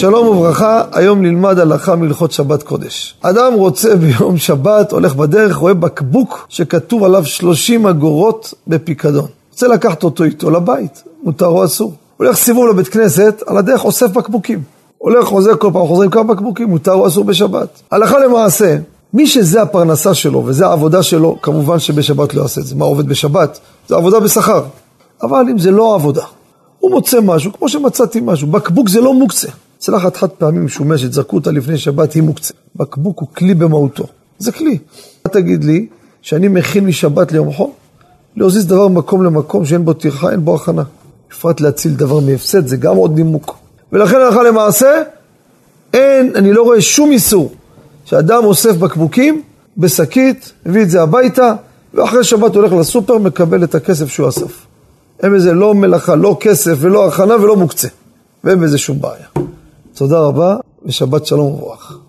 שלום וברכה, היום נלמד הלכה מהלכות שבת קודש. אדם רוצה ביום שבת, הולך בדרך, רואה בקבוק שכתוב עליו 30 אגורות בפיקדון. רוצה לקחת אותו איתו לבית, מותר או אסור. הולך סיבוב לבית כנסת, על הדרך אוסף בקבוקים. הולך, חוזר כל פעם, חוזרים כמה בקבוקים, מותר או אסור בשבת. הלכה למעשה, מי שזה הפרנסה שלו וזה העבודה שלו, כמובן שבשבת לא יעשה את זה. מה עובד בשבת? זה עבודה בשכר. אבל אם זה לא עבודה, הוא מוצא משהו, כמו שמצאתי משהו, בקבוק זה לא מוקצה. צלחת חד פעמים משומשת, זרקו אותה לפני שבת, היא מוקצה. בקבוק הוא כלי במהותו, זה כלי. מה תגיד לי, שאני מכין משבת ליום חול? להזיז דבר ממקום למקום שאין בו טרחה, אין בו הכנה. בפרט להציל דבר מהפסד, זה גם עוד נימוק. ולכן הלכה למעשה, אין, אני לא רואה שום איסור שאדם אוסף בקבוקים בשקית, מביא את זה הביתה, ואחרי שבת הולך לסופר, מקבל את הכסף שהוא אסף. אין בזה לא מלאכה, לא כסף ולא הכנה ולא מוקצה. ואין בזה שום בעיה. תודה רבה ושבת שלום וברוך.